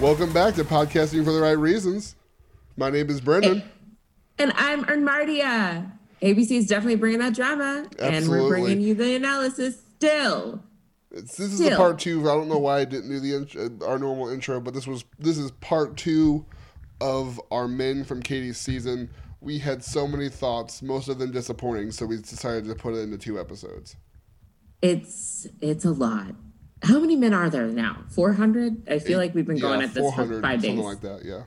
Welcome back to Podcasting for the Right Reasons. My name is Brendan. And I'm Ernmardia. ABC is definitely bringing that drama, and we're bringing you the analysis still. It's, this is the part two. I don't know why I didn't do the int- uh, our normal intro, but this was this is part two of our men from Katie's season. We had so many thoughts, most of them disappointing, so we decided to put it into two episodes. It's it's a lot. How many men are there now? Four hundred. I feel like we've been going yeah, at this for 400, five days. something like that. Yeah.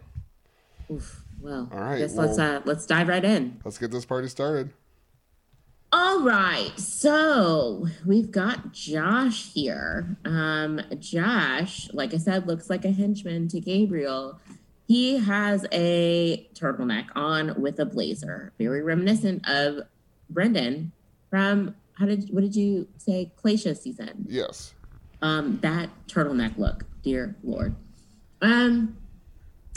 Oof, well, All right, I guess let's uh, let's dive right in. Let's get this party started. All right, so we've got Josh here. Um, Josh, like I said, looks like a henchman to Gabriel. He has a turtleneck on with a blazer, very reminiscent of Brendan from how did what did you say Glacia season? Yes. Um, that turtleneck look, dear Lord. Um,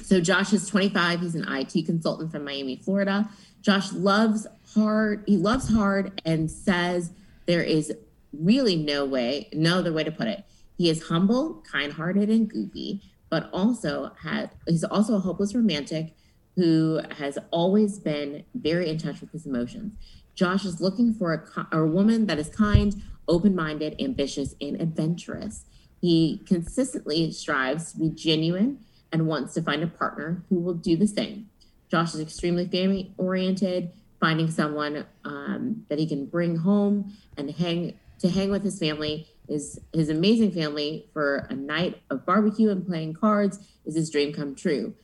so Josh is 25. He's an IT consultant from Miami, Florida. Josh loves hard. He loves hard and says there is really no way, no other way to put it. He is humble, kind-hearted, and goofy, but also had he's also a hopeless romantic who has always been very in touch with his emotions. Josh is looking for a, a woman that is kind, open minded, ambitious, and adventurous. He consistently strives to be genuine and wants to find a partner who will do the same. Josh is extremely family oriented, finding someone um, that he can bring home and hang to hang with his family is his amazing family for a night of barbecue and playing cards is his dream come true.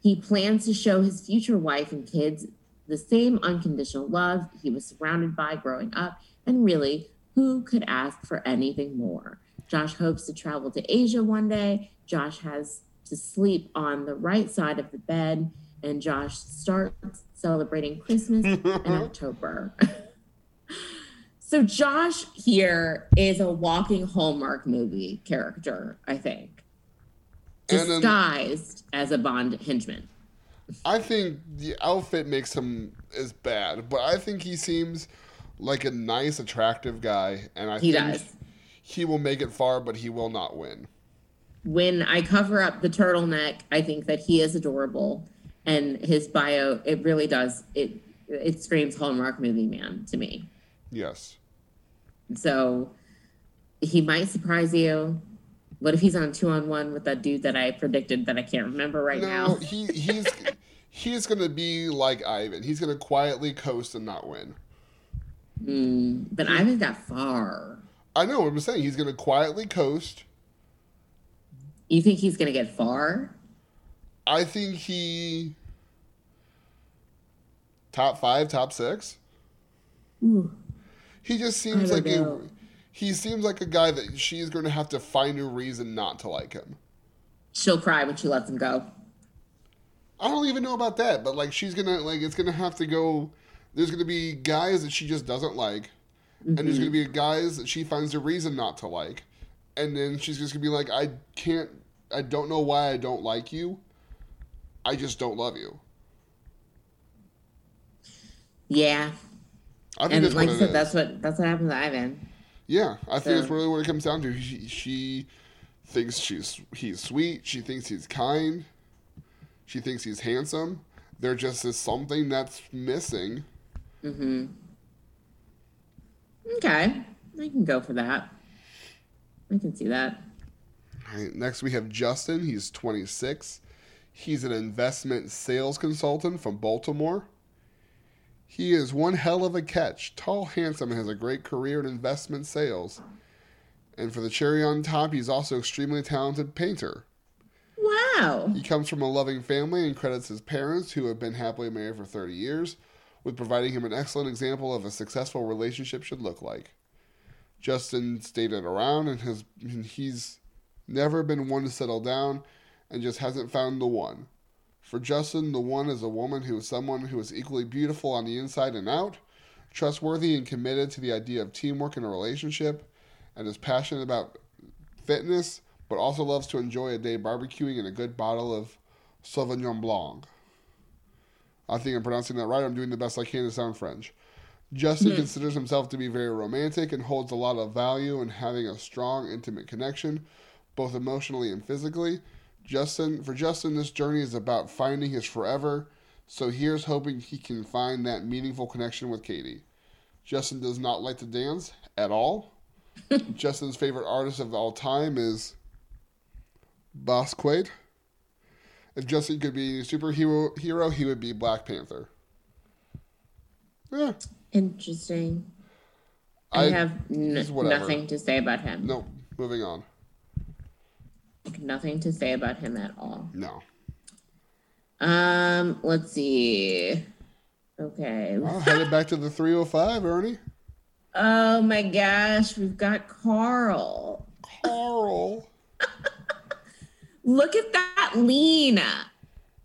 He plans to show his future wife and kids the same unconditional love he was surrounded by growing up, and really, who could ask for anything more? Josh hopes to travel to Asia one day. Josh has to sleep on the right side of the bed, and Josh starts celebrating Christmas in October. so, Josh here is a walking Hallmark movie character, I think, disguised as a Bond henchman. I think the outfit makes him as bad, but I think he seems like a nice, attractive guy, and I He think does. he will make it far, but he will not win. when I cover up the turtleneck, I think that he is adorable, and his bio it really does it it screams Hallmark movie man to me. Yes. So he might surprise you. What if he's on two on one with that dude that I predicted that I can't remember right No, now? he he's he's gonna be like Ivan. He's gonna quietly coast and not win. Hmm, but Ivan got far. I know what I'm saying. He's gonna quietly coast. You think he's gonna get far? I think he top five, top six. Ooh, He just seems like a he seems like a guy that she's going to have to find a reason not to like him. she'll cry when she lets him go. I don't even know about that, but like she's gonna like it's gonna have to go. There's gonna be guys that she just doesn't like, and there's gonna mm-hmm. be guys that she finds a reason not to like, and then she's just gonna be like, I can't, I don't know why I don't like you. I just don't love you. Yeah, I think and that's like what I said, is. that's what that's what happened to Ivan. Yeah, I think that's really what it comes down to. She, she thinks she's he's sweet. She thinks he's kind. She thinks he's handsome. There just is something that's missing. Mm-hmm. Okay, I can go for that. I can see that. All right, next we have Justin. He's 26. He's an investment sales consultant from Baltimore. He is one hell of a catch. Tall, handsome, and has a great career in investment sales. And for the cherry on top, he's also extremely talented painter. Wow. He comes from a loving family and credits his parents, who have been happily married for 30 years, with providing him an excellent example of a successful relationship should look like. Justin stayed around, and has and he's never been one to settle down, and just hasn't found the one. For Justin, the one is a woman who is someone who is equally beautiful on the inside and out, trustworthy and committed to the idea of teamwork in a relationship, and is passionate about fitness, but also loves to enjoy a day barbecuing and a good bottle of Sauvignon Blanc. I think I'm pronouncing that right. I'm doing the best I can to sound French. Justin hmm. considers himself to be very romantic and holds a lot of value in having a strong, intimate connection, both emotionally and physically. Justin, for Justin, this journey is about finding his forever. So here's hoping he can find that meaningful connection with Katie. Justin does not like to dance at all. Justin's favorite artist of all time is Basquiat. If Justin could be a superhero, hero, he would be Black Panther. Yeah, Interesting. I, I- have n- nothing to say about him. no. Moving on. Nothing to say about him at all. No. Um, let's see. Okay. Well, headed back to the 305, Ernie. Oh my gosh, we've got Carl. Carl. Look at that lean.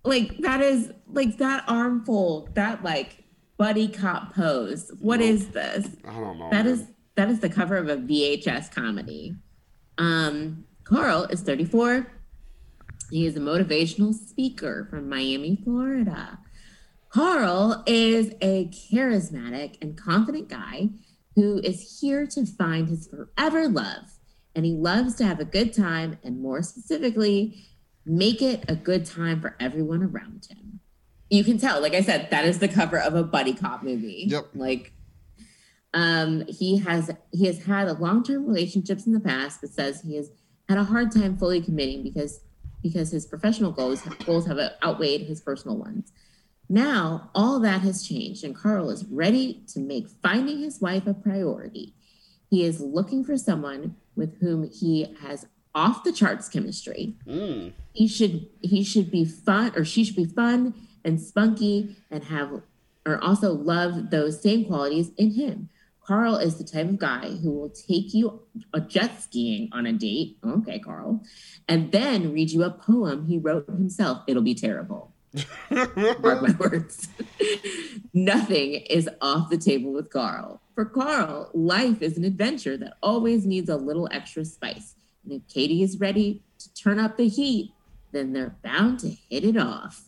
Like that is like that arm fold, that like buddy cop pose. What is this? I don't know. That man. is that is the cover of a VHS comedy. Um, Carl is 34. He is a motivational speaker from Miami, Florida. Carl is a charismatic and confident guy who is here to find his forever love. And he loves to have a good time, and more specifically, make it a good time for everyone around him. You can tell, like I said, that is the cover of a buddy cop movie. Yep. Like um, he has he has had a long-term relationships in the past, but says he has had a hard time fully committing because because his professional goals goals have outweighed his personal ones. Now all that has changed, and Carl is ready to make finding his wife a priority. He is looking for someone with whom he has off the charts chemistry. Mm. he should he should be fun or she should be fun and spunky and have or also love those same qualities in him. Carl is the type of guy who will take you a jet skiing on a date. Okay carl. And then read you a poem he wrote himself. It'll be terrible mark my words nothing is off the table with carl for carl life is an adventure that always needs a little extra spice and if katie is ready to turn up the heat then they're bound to hit it off.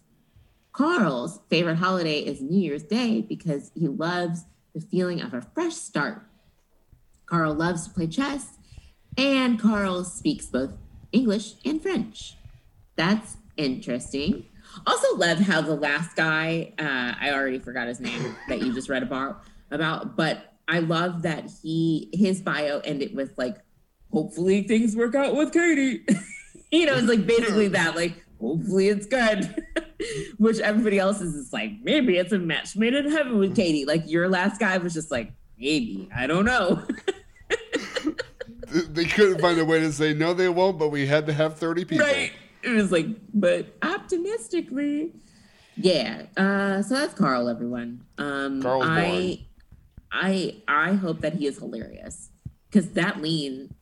Carl's favorite holiday is New Year's Day because he loves the feeling of a fresh start. Carl loves to play chess, and Carl speaks both English and French. That's interesting. Also, love how the last guy, uh, I already forgot his name that you just read about, about, but I love that he his bio ended with like, hopefully things work out with Katie. you know, it's like basically that, like, hopefully it's good. Which everybody else is just like, maybe it's a match made in heaven with Katie. Like your last guy was just like, maybe, I don't know. they couldn't find a way to say no, they won't, but we had to have 30 people. right. It was like, but optimistically. Yeah. Uh, so that's Carl, everyone. Um Carl's I. I I hope that he is hilarious. Cause that lean,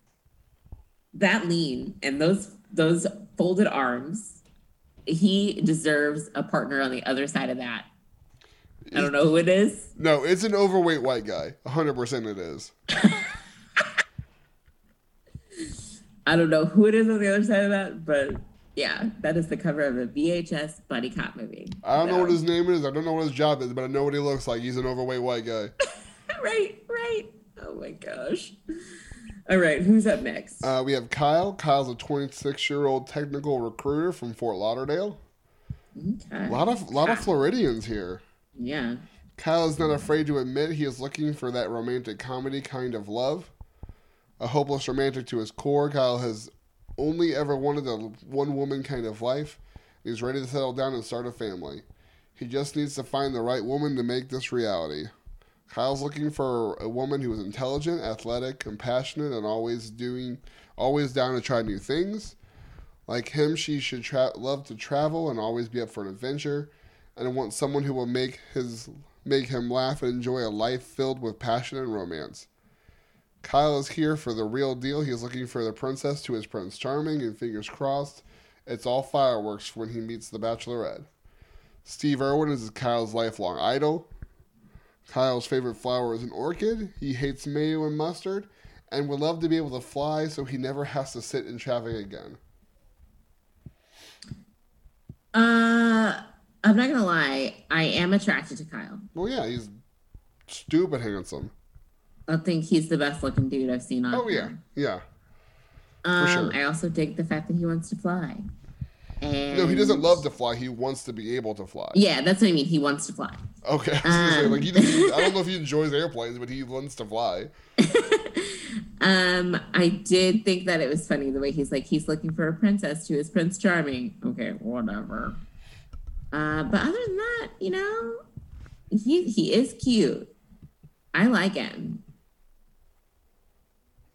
that lean and those those folded arms, he deserves a partner on the other side of that. I don't know who it is. No, it's an overweight white guy. 100% it is. I don't know who it is on the other side of that, but yeah, that is the cover of a VHS buddy cop movie. I don't know what his name is. I don't know what his job is, but I know what he looks like. He's an overweight white guy. right, right. Oh my gosh. All right, who's up next? Uh, we have Kyle. Kyle's a 26 year old technical recruiter from Fort Lauderdale. okay. A lot of lot of Floridians here. Yeah. Kyle is not afraid to admit he is looking for that romantic comedy kind of love. A hopeless romantic to his core, Kyle has only ever wanted a one woman kind of life. He's ready to settle down and start a family. He just needs to find the right woman to make this reality. Kyle's looking for a woman who is intelligent, athletic, compassionate, and always doing, always down to try new things. Like him, she should tra- love to travel and always be up for an adventure, and want someone who will make his make him laugh and enjoy a life filled with passion and romance. Kyle is here for the real deal. He is looking for the princess to his Prince Charming, and fingers crossed, it's all fireworks when he meets the Bachelorette. Steve Irwin is Kyle's lifelong idol. Kyle's favorite flower is an orchid. He hates mayo and mustard, and would love to be able to fly so he never has to sit in traffic again. Uh I'm not gonna lie, I am attracted to Kyle. Well, yeah, he's stupid handsome. I think he's the best looking dude I've seen on Oh yeah, yeah. Um sure. I also dig the fact that he wants to fly. And No, he doesn't love to fly. He wants to be able to fly. Yeah, that's what I mean. He wants to fly. Okay. Say, Um. like, he doesn't, I don't know if he enjoys airplanes, but he wants to fly. Um, I did think that it was funny the way he's like he's looking for a princess to his Prince Charming. Okay, whatever. Uh, but other than that, you know, he he is cute. I like him.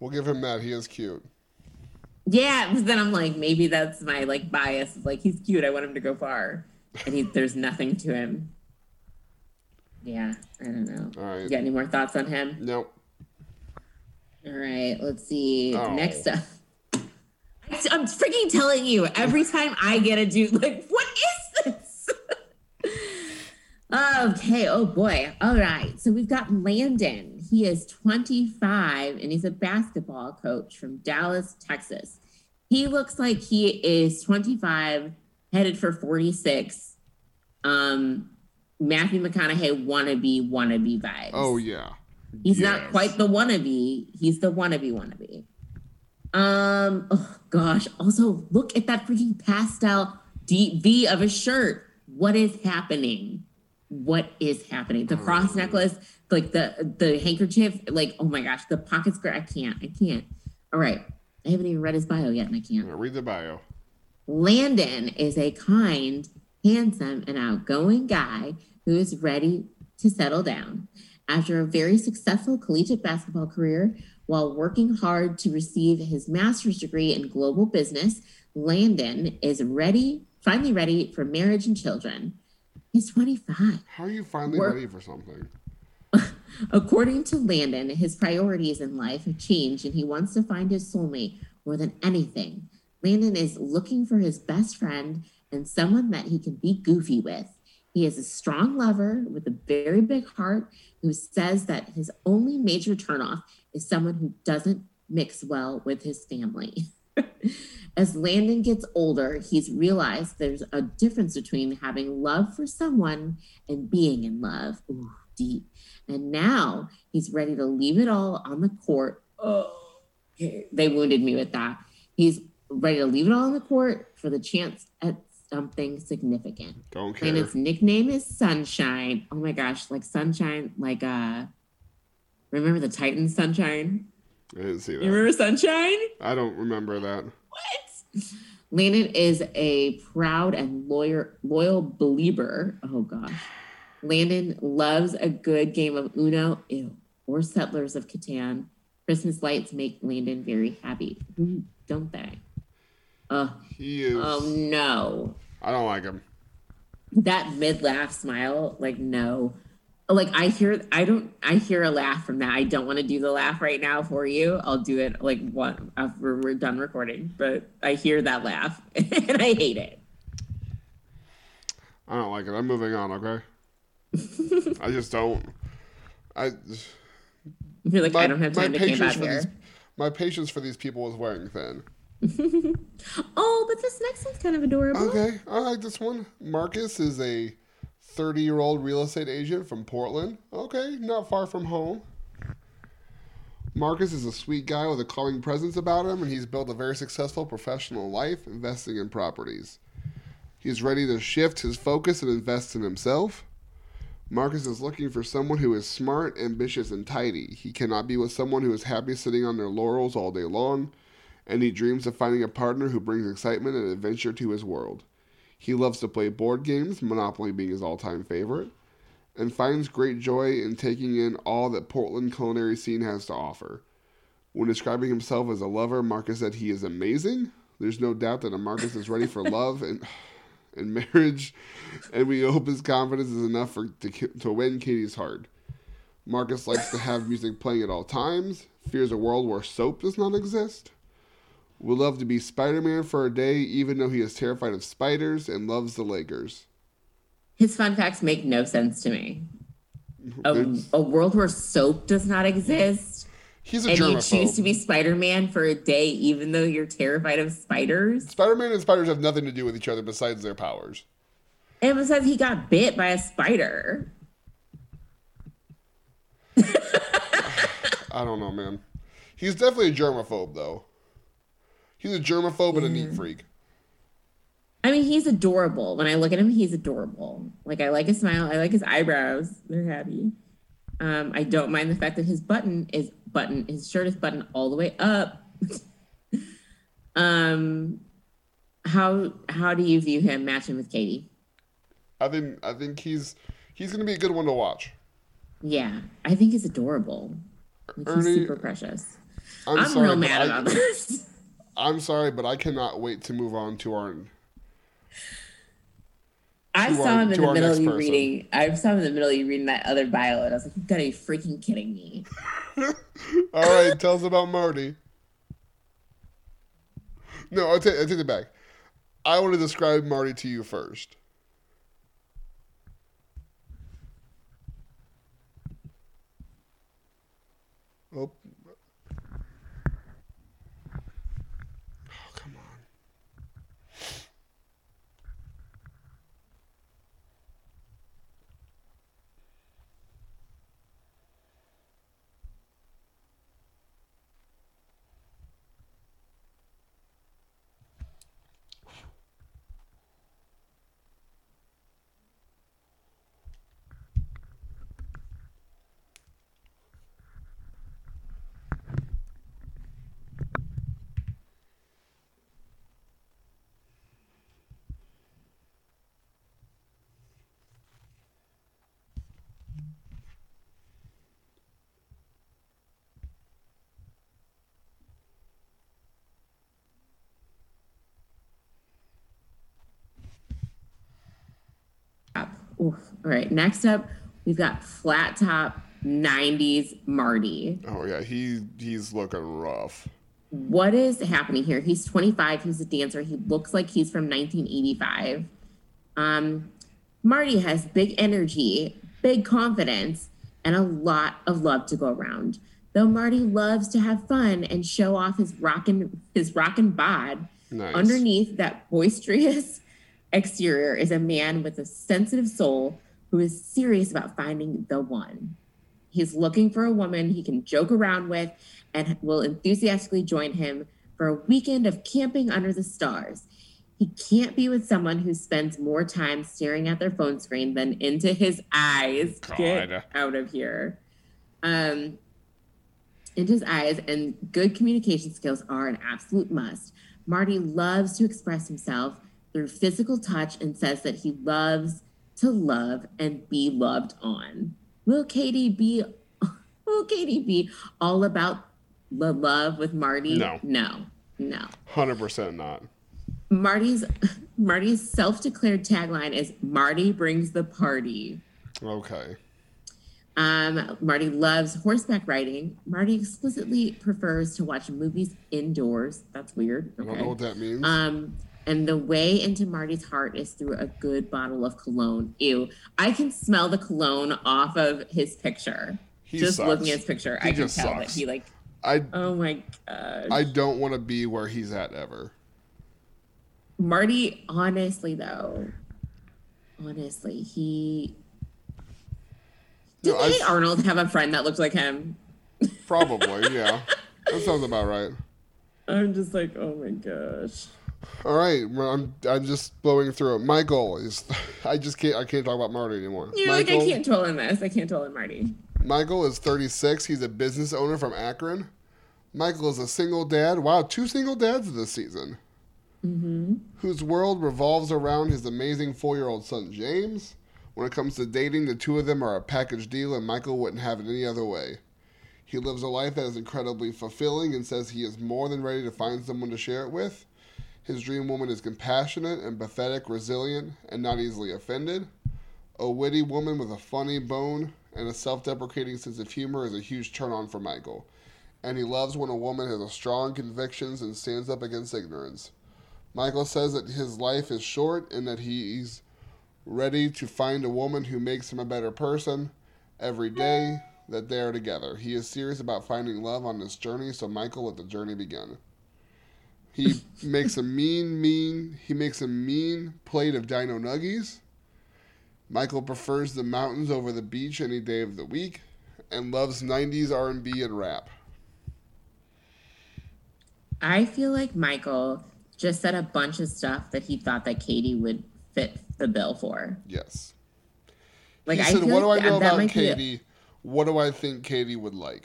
We'll give him that. He is cute. Yeah, but then I'm like, maybe that's my like bias. of, Like he's cute. I want him to go far, and he, there's nothing to him. Yeah, I don't know. All You got any more thoughts on him? Nope. All right, let's see. Oh. Next up. I- I'm freaking telling you, every time I get a dude, like, what is this? okay, oh boy. All right, so we've got Landon. He is 25 and he's a basketball coach from Dallas, Texas. He looks like he is 25, headed for 46. Um, Matthew McConaughey wannabe, wannabe vibes. Oh, yeah. He's Yes. not quite the wannabe. He's the wannabe wannabe. Um. Oh gosh. Also, look at that freaking pastel deep V of a shirt. What is happening? What is happening? The mm-hmm. cross necklace, like the the handkerchief, like oh my gosh, the pocket square. I can't. I can't. All right. I haven't even read his bio yet, and I can't. Yeah, read the bio. Landon is a kind, handsome, and outgoing guy who is ready to settle down. After a very successful collegiate basketball career, while working hard to receive his master's degree in global business, Landon is ready, finally ready for marriage and children. He's 25. How are you finally Work- ready for something? According to Landon, his priorities in life have changed and he wants to find his soulmate more than anything. Landon is looking for his best friend and someone that he can be goofy with. He is a strong lover with a very big heart who says that his only major turnoff is someone who doesn't mix well with his family. As Landon gets older, he's realized there's a difference between having love for someone and being in love. Ooh, deep. And now he's ready to leave it all on the court. Oh, they wounded me with that. He's ready to leave it all on the court for the chance at something significant. Don't care. And its nickname is Sunshine. Oh my gosh, like Sunshine, like uh remember the Titans Sunshine? I didn't see You that. remember Sunshine? I don't remember that. What? Landon is a proud and loyal loyal believer. Oh gosh. Landon loves a good game of Uno, ew, or Settlers of Catan. Christmas lights make Landon very happy. Who Don't they? Uh, He is. oh no. I don't like him. That mid laugh smile, like no. Like I hear I don't I hear a laugh from that. I don't want to do the laugh right now for you. I'll do it like one after we're done recording. But I hear that laugh and I hate it. I don't like it. I'm moving on, okay? I just don't. I. Feel like I don't have time to camp out here. these, my patience for these people is wearing thin. Oh, but this next one's kind of adorable. Okay, I like this one. Marcus is a 30 year old real estate agent from Portland. Okay, not far from home. Marcus is a sweet guy with a calming presence about him, and he's built a very successful professional life investing in properties. He's ready to shift his focus and invest in himself. Marcus is looking for someone who is smart, ambitious, and tidy. He cannot be with someone who is happy sitting on their laurels all day long, and he dreams of finding a partner who brings excitement and adventure to his world. He loves to play board games, Monopoly being his all time favorite, and finds great joy in taking in all that Portland culinary scene has to offer. When describing himself as a lover, Marcus said he is amazing. There's no doubt that a Marcus is ready for love and and marriage, and we hope his confidence is enough for to, to win Katie's heart. Marcus likes to have music playing at all times, fears a world where soap does not exist, would love to be Spider Man for a day, even though he is terrified of spiders and loves the Lakers. His fun facts make no sense to me. A, a world where soap does not exist He's a and you choose to be Spider-Man for a day even though you're terrified of spiders. Spider Man and spiders have nothing to do with each other besides their powers. And besides, he got bit by a spider. I don't know, man. He's definitely a germaphobe, though. He's a germaphobe and a neat freak. I mean, he's adorable. When I look at him, he's adorable. Like I like his smile. I like his eyebrows. They're happy. Um, I don't mind the fact that his button is button. His shirt is buttoned all the way up. um, how how do you view him matching with Katie? I think I think he's he's gonna be a good one to watch. Yeah, I think he's adorable. Like, he's super precious. I'm, I'm, sorry, real mad I- about this. I'm sorry, but I cannot wait to move on to our. I saw our- him in the middle of you person. reading. I saw him in the middle of you reading that other bio, and I was like, "You gotta be freaking kidding me!" All right, tell us about Marty. No, I take I take it back. I want to describe Marty to you first. Oh. Oh, come on. Oof. All right. Next up, we've got flat top '90s Marty. Oh yeah, he he's looking rough. What is happening here? He's 25. He's a dancer. He looks like he's from 1985. Um, Marty has big energy, big confidence, and a lot of love to go around. Though Marty loves to have fun and show off his rockin' his rockin' bod, Nice. underneath that boisterous exterior is a man with a sensitive soul who is serious about finding the one. He's looking for a woman he can joke around with and will enthusiastically join him for a weekend of camping under the stars. He can't be with someone who spends more time staring at their phone screen than into his eyes. Get God. out of here. Um, into his eyes, and good communication skills are an absolute must. Marty loves to express himself through physical touch and says that he loves to love and be loved on. Will Katie be will Katie be all about the love with Marty? No. No. No. Hundred percent not. Marty's Marty's self-declared tagline is Marty brings the party. Okay. Um, Marty loves horseback riding. Marty explicitly prefers to watch movies indoors. That's weird. I don't Okay. know what that means. Um, and the way into Marty's heart is through a good bottle of cologne. Ew. I can smell the cologne off of his picture. He just sucks. looking at his picture, He I can tell sucks. that he like, I oh my gosh. I don't want to be where he's at ever. Marty, honestly though, honestly, he did No, I- Arnold have a friend that looked like him? Probably, yeah. That sounds about right. I'm just like, oh my gosh. All right, I'm I'm just blowing through it. My goal is, I just can't I can't talk about Marty anymore. You're like, I can't dwell on this. I can't dwell on Marty. Michael is 36. He's a business owner from Akron. Michael is a single dad. Wow, two single dads this season. Mm-hmm. Whose world revolves around his amazing four-year-old son James. When it comes to dating, the two of them are a package deal, and Michael wouldn't have it any other way. He lives a life that is incredibly fulfilling and says he is more than ready to find someone to share it with. His dream woman is compassionate, empathetic, resilient, and not easily offended. A witty woman with a funny bone and a self deprecating sense of humor is a huge turn on for Michael. And he loves when a woman has strong convictions and stands up against ignorance. Michael says that his life is short and that he's ready to find a woman who makes him a better person every day that they are together. He is serious about finding love on this journey, so Michael let the journey begin. He makes a mean, mean, he makes a mean plate of dino nuggies. Michael prefers the mountains over the beach any day of the week and loves 90s R&B and rap. I feel like Michael just said a bunch of stuff that he thought that Katie would fit the bill for. Yes. Like he I said, "What like do I know about be a- Katie? What do I think Katie would like?"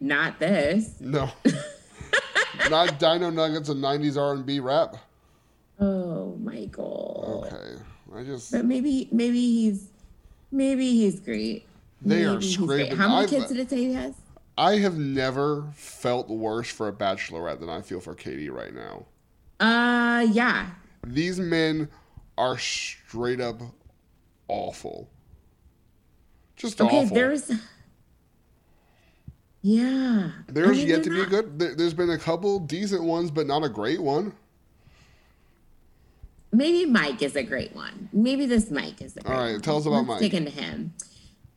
not this. No. Not Dino Nuggets and '90s R&B rap. Oh, Michael. Okay, I just But maybe maybe he's maybe he's great. They are Maybe great. scraping- How many I've- kids did it say he has? I have never felt worse for a bachelorette than I feel for Katie right now. Uh yeah. These men are straight up awful. Just Okay, awful. there's Yeah. I There's mean, yet to be a good. There, there's been a couple decent ones, but not a great one. Maybe Mike is a great one. Maybe this Mike is a great All right, one. tell us about Let's Mike. dig into him.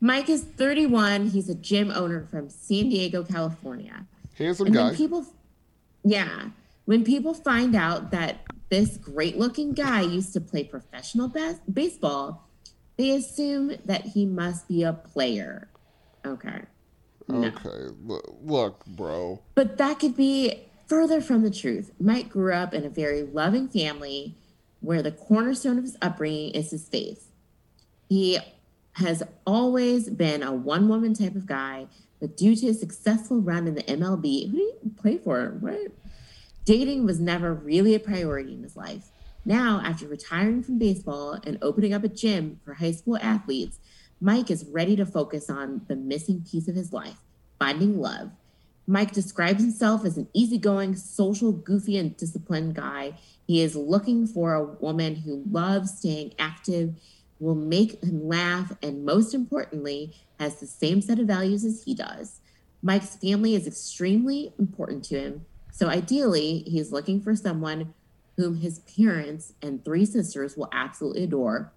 Mike is 31. He's a gym owner from San Diego, California. Handsome And guy. when people, yeah, when people find out that this great-looking guy used to play professional bas- baseball, they assume that he must be a player. Okay. Okay, look, look, bro. But that could be further from the truth. Mike grew up in a very loving family where the cornerstone of his upbringing is his faith. He has always been a one woman type of guy, but due to his successful run in the MLB, who did he play for? What? Dating was never really a priority in his life. Now, after retiring from baseball and opening up a gym for high school athletes, Mike is ready to focus on the missing piece of his life finding love. Mike describes himself as an easygoing, social, goofy, and disciplined guy. He is looking for a woman who loves staying active, will make him laugh, and most importantly, has the same set of values as he does. Mike's family is extremely important to him. So ideally, he's looking for someone whom his parents and three sisters will absolutely adore.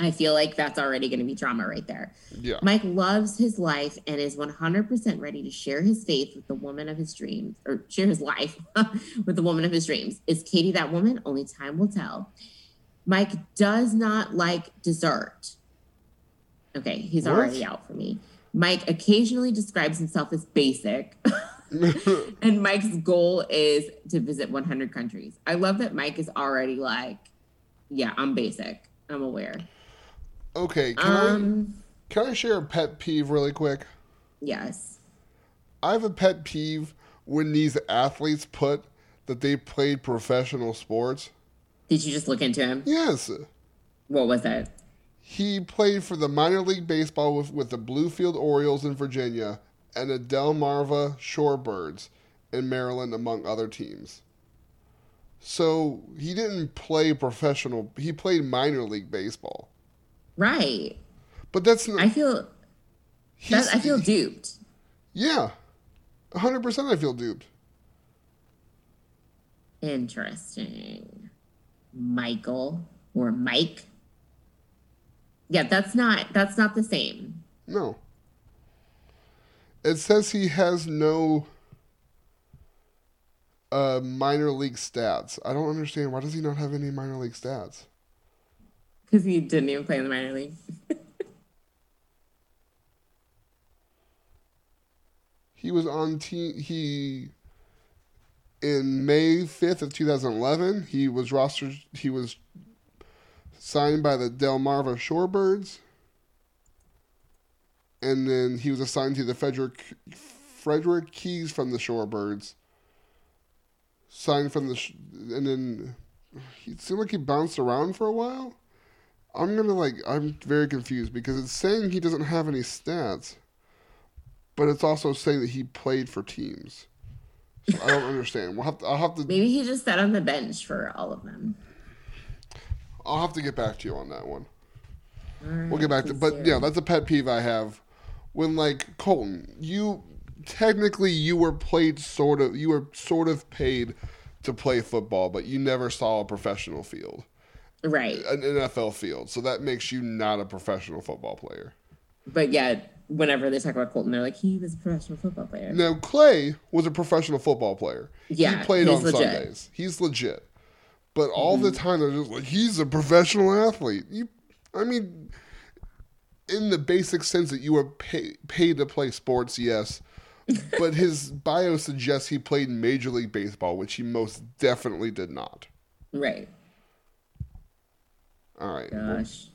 I feel like that's already going to be drama right there. Yeah. Mike loves his life and is 100% ready to share his faith with the woman of his dreams, or share his life with the woman of his dreams. Is Katie that woman? Only time will tell. Mike does not like dessert. Okay, he's What? already out for me. Mike occasionally describes himself as basic, and Mike's goal is to visit 100 countries. I love that Mike is already like, yeah, I'm basic. I'm aware. Okay, can I Um, can I share a pet peeve really quick? yes. I have a pet peeve when these athletes put that they played professional sports. Did you just look into him? Yes. What was it? He played for the minor league baseball with, with the Bluefield Orioles in Virginia and the Delmarva Shorebirds in Maryland, among other teams. So he didn't play professional. He played minor league baseball. Right. But that's not. I feel that I feel duped. Yeah, hundred percent. I feel duped. Interesting. Michael or Mike. Yeah, that's not that's not the same. No. It says he has no uh, minor league stats. I don't understand. Why does he not have any minor league stats? Because he didn't even play in the minor league. He was on team. He in May fifth of two thousand eleven. He was rostered. He was signed by the Delmarva Shorebirds, and then he was assigned to the Frederick Frederick Keys from the Shorebirds. Signed from the, and then he seemed like he bounced around for a while. I'm gonna like. I'm very confused because it's saying he doesn't have any stats but it's also saying that he played for teams. So I don't understand. We'll have to, I'll have to Maybe he just sat on the bench for all of them. I'll have to get back to you on that one. Right, We'll get back to but yeah, that's a pet peeve I have when like Colton, you technically you were played sort of you were sort of paid to play football, but you never saw a professional field, Right. an NFL field. So that makes you not a professional football player. But yeah, whenever they talk about Colton, they're like, he was a professional football player. Now Clay was a professional football player. Yeah, he played on legit. Sundays. He's legit. But all Mm-hmm. the time they're just like he's a professional athlete. You, I mean, in the basic sense that you were pay, paid to play sports, yes, but his bio suggests he played Major League Baseball, which he most definitely did not. Right. All right. Gosh.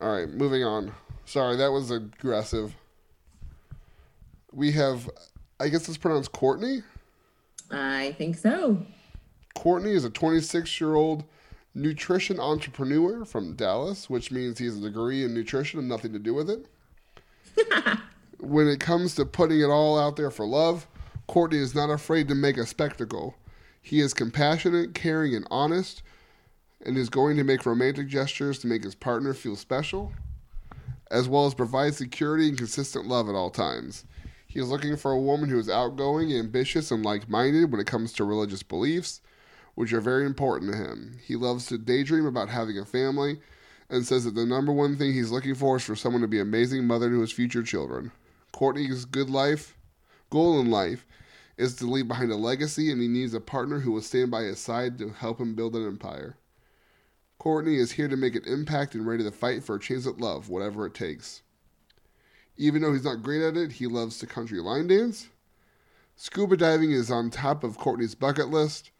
All right, moving on. Sorry, that was aggressive. We have, I guess it's pronounced Courtney. I think so. Courtney is a 26 year old nutrition entrepreneur from Dallas, which means he has a degree in nutrition and nothing to do with it. when it comes to putting it all out there for love, Courtney is not afraid to make a spectacle. He is compassionate, caring, and honest, and is going to make romantic gestures to make his partner feel special, as well as provide security and consistent love at all times. He is looking for a woman who is outgoing, ambitious, and like minded when it comes to religious beliefs, which are very important to him. He loves to daydream about having a family and says that the number one thing he's looking for is for someone to be an amazing mother to his future children. Courtney's good life, goal in life, is to leave behind a legacy, and he needs a partner who will stand by his side to help him build an empire. Courtney is here to make an impact and ready to fight for a chance at love, whatever it takes. Even though he's not great at it, he loves to country line dance. Scuba diving is on top of Courtney's bucket list,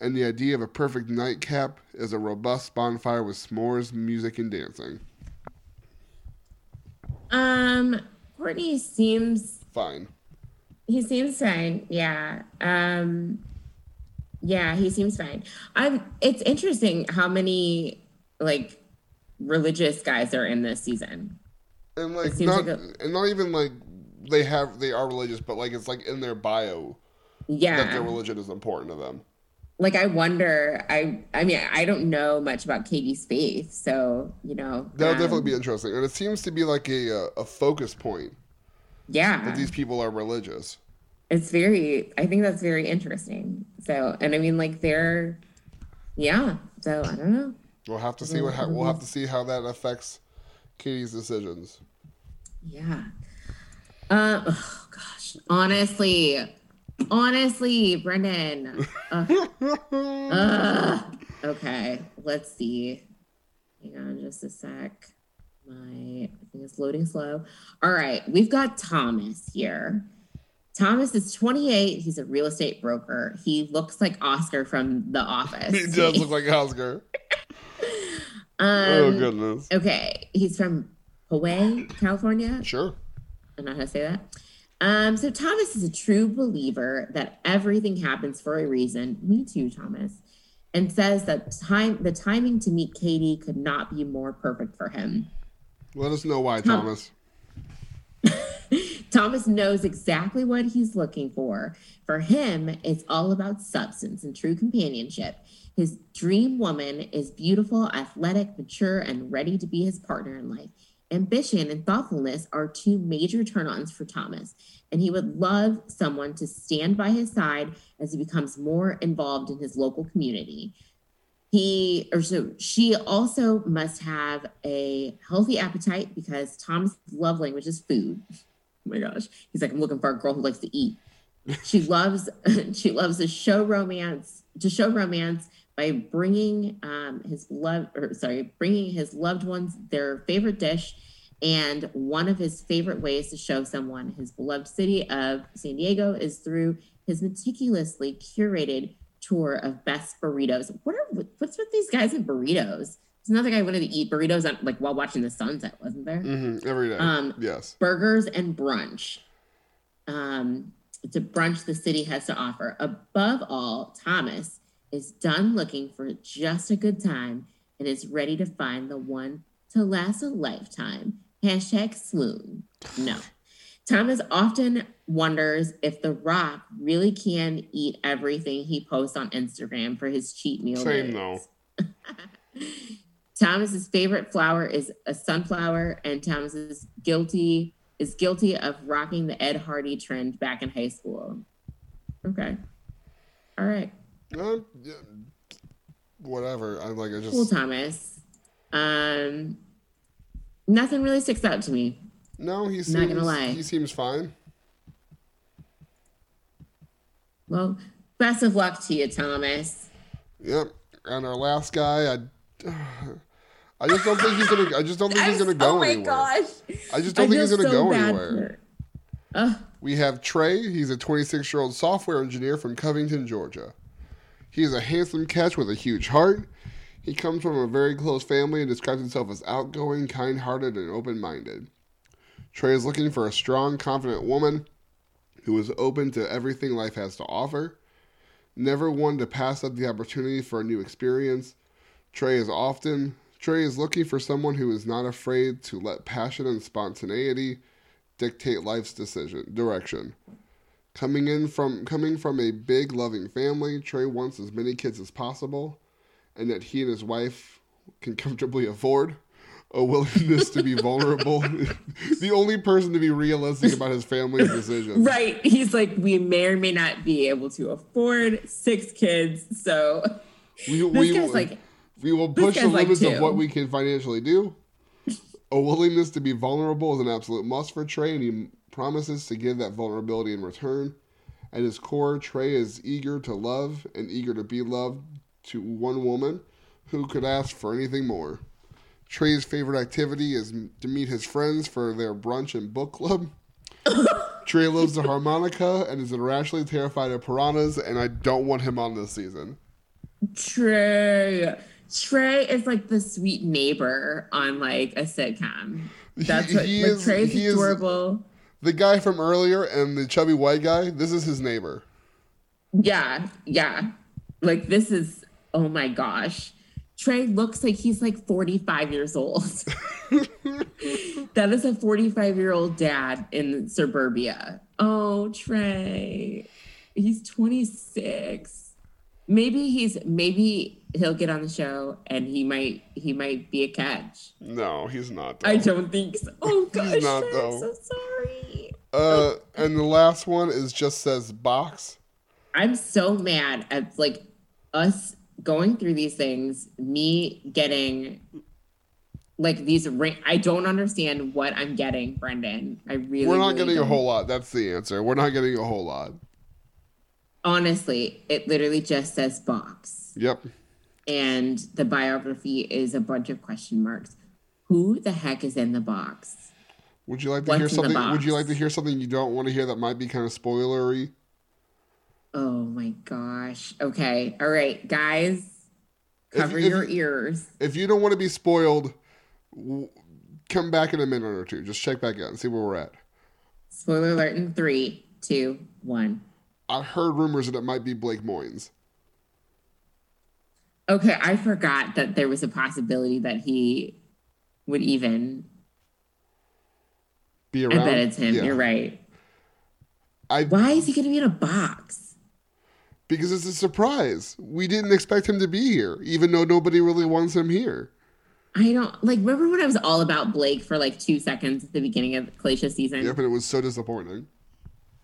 and the idea of a perfect nightcap is a robust bonfire with s'mores, music, and dancing. Um, Courtney seems Fine. he seems fine. Yeah. Um, yeah, he seems fine. I'm. It's interesting how many like religious guys are in this season. And like It seems not like a- and not even like they have they are religious, but like it's like in their bio yeah. that their religion is important to them. Like I wonder. I. I mean, I don't know much about Katie's faith, so you know. That'll um, definitely be interesting, and it seems to be like a uh, a focus point Yeah. that these people are religious. It's very i think that's very interesting. So and i mean like they're yeah so i don't know. We'll have to see what ha- we'll have to see how that affects Katie's decisions. yeah. Uh, oh gosh. Honestly honestly brendan. Ugh. Ugh. okay let's see. Hang on just a sec. My thing is loading slow. All right we've got thomas here Thomas is 28. He's a real estate broker. He looks like Oscar from The Office. He does look like Oscar. um, oh goodness. Okay, he's from Hawaii, California. Sure. I don't know how to say that. Um, so Thomas is a true believer that everything happens for a reason. Me too, Thomas. And says that time the timing to meet Katie could not be more perfect for him. Let us know why, Tom- Thomas. Thomas knows exactly what he's looking for. For him, it's all about substance and true companionship. His dream woman is beautiful, athletic, mature, and ready to be his partner in life. Ambition and thoughtfulness are two major turn ons for Thomas, and he would love someone to stand by his side as he becomes more involved in his local community. He or so she also must have a healthy appetite because Thomas' love language is food. Oh my gosh. He's like, I'm looking for a girl who likes to eat. She loves she loves to show romance to show romance by bringing um, his love or sorry bringing his loved ones their favorite dish and one of his favorite ways to show someone his beloved city of san diego is through his meticulously curated tour of best burritos what are what's with these guys and burritos there's another I wanted to eat burritos on, like while watching the sunset wasn't there hmm Every day. Um, yes. burgers and brunch. Um, it's a brunch the city has to offer. Above all, Thomas is done looking for just a good time and is ready to find the one to last a lifetime. Hashtag swoon. No. Thomas often wonders if The Rock really can eat everything he posts on Instagram for his cheat meal. Same days. though. Thomas's favorite flower is a sunflower, and Thomas is guilty is guilty of rocking the Ed Hardy trend back in high school. Okay, all right, Uh, yeah, whatever. I'm like I just cool, Thomas. Um, nothing really sticks out to me. no. He seems Not gonna lie. he seems fine. Well, best of luck to you, Thomas. Yep. And our last guy, I, I just don't think he's gonna. I just don't think he's gonna go oh my anywhere. gosh! I just don't think he's gonna so go anywhere. for- We have Trey. He's a 26 year old software engineer from Covington, Georgia. He is a handsome catch with a huge heart. He comes from a very close family and describes himself as outgoing, kind hearted, and open minded. Trey is looking for a strong, confident woman who is open to everything life has to offer. Never one to pass up the opportunity for a new experience. Trey is often Trey is looking for someone who is not afraid to let passion and spontaneity dictate life's decision direction. Coming in from coming from a big loving family, Trey wants as many kids as possible, and that he and his wife can comfortably afford. A willingness to be vulnerable. the only person to be realistic about his family's decisions. Right. He's like, we may or may not be able to afford six kids. So We, this we, guy's like, we will push the guy's like limits of what we can financially do. A willingness to be vulnerable is an absolute must for Trey, and he promises to give that vulnerability in return. At his core, Trey is eager to love and eager to be loved to one woman who could ask for anything more. Trey's favorite activity is to meet his friends for their brunch and book club. Trey loves the harmonica and is irrationally terrified of piranhas, and I don't want him on this season. Trey. Trey is like the sweet neighbor on like a sitcom. That's He- what he like, is- Trey's he is- adorable. The guy from earlier and the chubby white guy, this is his neighbor. Yeah, yeah. Like this is oh my gosh. Trey looks like he's like 45 years old. that is a 45 year old dad in suburbia. Oh, Trey. He's 26. Maybe he's maybe he'll get on the show and he might he might be a catch. No, he's not. Though. I don't think so. Oh gosh, not, though. I'm so sorry. Uh, and the last one is just says box. I'm so mad at like us going through these things, me getting like these ring. I don't understand what I'm getting, Brendan. I really We're not really getting a don't. whole lot. That's the answer. We're not getting a whole lot. Honestly, it literally just says box, Yep. And the biography is a bunch of question marks. Who the heck is in the box? Would you like to What's hear something? Would you like to hear something you don't want to hear that might be kind of spoilery? Oh my gosh. Okay. All right, guys. Cover if- your ears. If you don't want to be spoiled, come back in a minute or two. Just check back out and see where we're at. Spoiler alert in three, two, one. I heard rumors that it might be Blake Moynes. Okay, I forgot that there was a possibility that he would even. Be around. I bet it's him. Yeah. You're right. I Why is he going to be in a box? because it's a surprise. We didn't expect him to be here, even though nobody really wants him here. I don't like. Remember when I was all about Blake for like two seconds at the beginning of Clare's season? Yep, and it was so disappointing.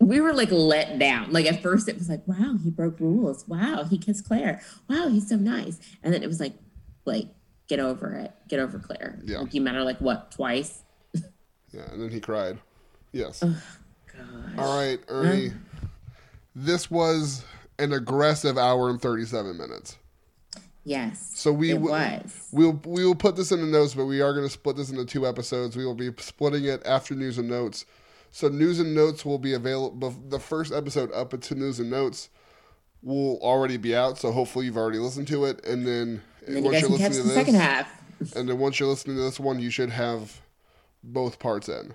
We were like let down. Like at first, it was like, "Wow, he broke rules. Wow, he kissed Clare. Wow, he's so nice." And then it was like, like, get over it. Get over Clare. Yeah. Like, you met her like what twice? Yeah, and then he cried. Yes. Gosh. All right, Ernie. This was an aggressive hour and 37 minutes. Yes. So we w- was. We'll we will put this in the notes, but we are going to split this into two episodes. We will be splitting it after news and notes. So news and notes will be available. The first episode up to news and notes will already be out. So hopefully you've already listened to it, and then, And then you can catch the this, second half. and then once you're listening to this one, you should have both parts in.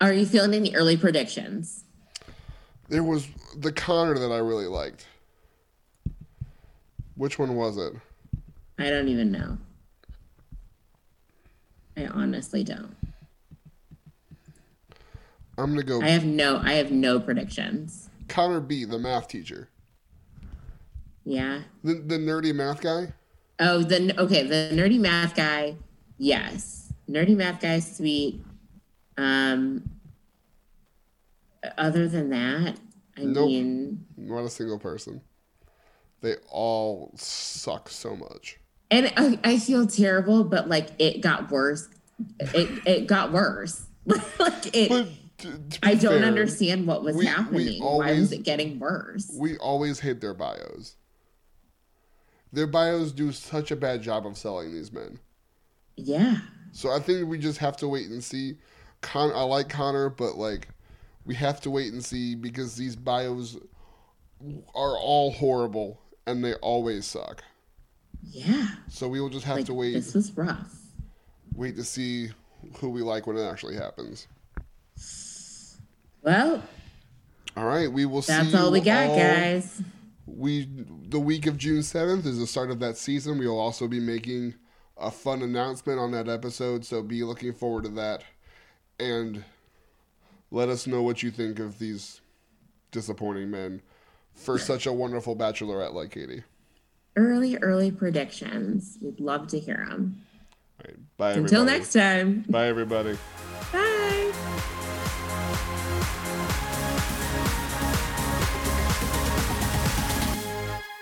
Are you feeling any early predictions? There was the Connor that I really liked. Which one was it? I don't even know. I honestly don't. I'm gonna go I have no I have no predictions. Connor B, the math teacher, Yeah. the the nerdy math guy. Oh, the okay, the nerdy math guy. Yes. Nerdy math guy sweet. Um other than that, I Nope. mean Not a single person. They all suck so much. and I, I feel terrible, but like it got worse. It it got worse. like it But to I don't fair, understand what was we- we happening. Why always- was it getting worse? We always hate their bios. Their bios do such a bad job of selling these men. Yeah. So I think we just have to wait and see. Con- I like Connor, but like we have to wait and see because these bios are all horrible and they always suck. Yeah. So we will just have Like, to wait this was rough. wait to see who we like when it actually happens. Well, All right, we will see. that's all we got, all- guys. We the week of June seventh is the start of that season. We will also be making a fun announcement on that episode, so be looking forward to that. And let us know what you think of these disappointing men for such a wonderful bachelorette like Katie. Early, early predictions. We'd love to hear them. All right, bye. Until next time. Bye, everybody. Bye.